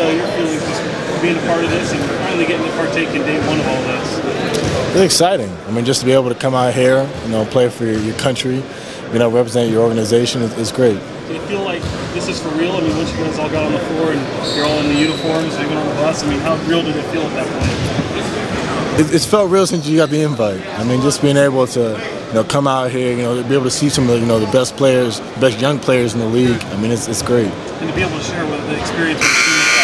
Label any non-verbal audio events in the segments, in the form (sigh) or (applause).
uh, your feelings just being a part of this and finally getting to partake in day one of all this? It's exciting. I mean, just to be able to come out here, you know, Klay for your, your country, you know, represent your organization is, is great. Do you feel like this is for real? I mean, once you guys all got on the floor and you're all in the uniforms, even on the bus, I mean, how real did it feel at that point? It, it's felt real since you got the invite. I mean, just being able to, you know, come out here, you know, be able to see some of the, you know, the best players, best young players in the league. I mean, it's, it's great. And to be able to share with the experience with teammates like play,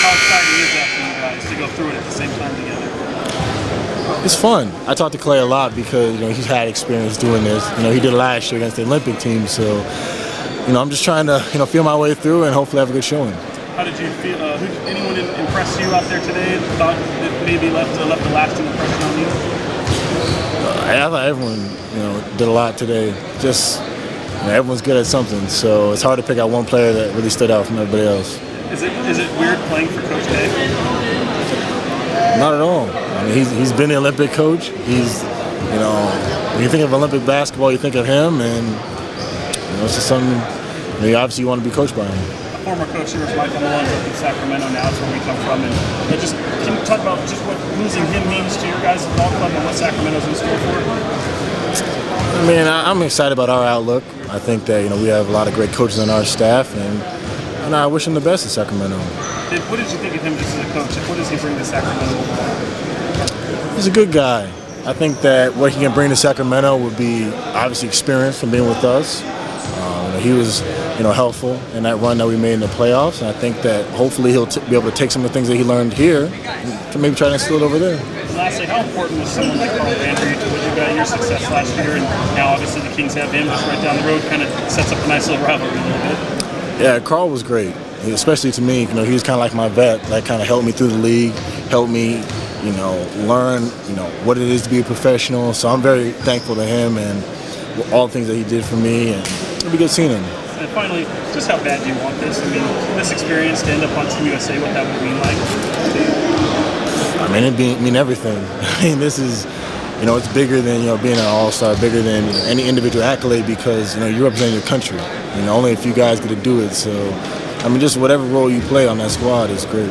how exciting is that for you guys to go through it at the same time together? It's fun. I talked to Klay a lot because you know he's had experience doing this. You know, he did it last year against the Olympic team, so you know, I'm just trying to you know feel my way through and hopefully have a good showing. How did you feel? Uh, who, anyone impress you out there today? Thought that maybe left uh, left a lasting impression on you? Uh, I thought everyone you know did a lot today. Just you know, everyone's good at something, so it's hard to pick out one player that really stood out from everybody else. Is it is it weird playing for Coach K? Not at all. I mean, he's, he's been the Olympic coach. He's, you know, when you think of Olympic basketball, you think of him, and you know, it's just something. I mean, obviously, you want to be coached by him. A former coach here was Michael Malone in Sacramento. Now it's where we come from, and you know, just can you talk about just what losing him means to your guys' ball club and what Sacramento's in store for? I mean, I'm excited about our outlook. I think that you know we have a lot of great coaches on our staff, and and I wish him the best at Sacramento. What did you think of him just as a coach? What does he bring to Sacramento? He's a good guy. I think that what he can bring to Sacramento would be obviously experience from being with us. Um, he was, you know, helpful in that run that we made in the playoffs, and I think that hopefully he'll be able to take some of the things that he learned here to maybe try to instill it over there. Lastly, how important was someone like Carl Landry to what you got your success last year, and now obviously the Kings have him just right down the road, kind of sets up a nice little rivalry a little bit. Yeah, Carl was great especially to me, you know, he was kind of like my vet that kind of helped me through the league, helped me, you know, learn, you know, what it is to be a professional. So I'm very thankful to him and all the things that he did for me, and it'll be good seeing him. And finally, just how bad do you want this? I mean, this experience to end up on Team USA, what that would mean like? I mean, it be, mean everything. (laughs) I mean, this is you know, it's bigger than you know being an all-star, bigger than any individual accolade because you know you represent your country. You know, only a few guys get to do it. So I mean, just whatever role you play on that squad is great.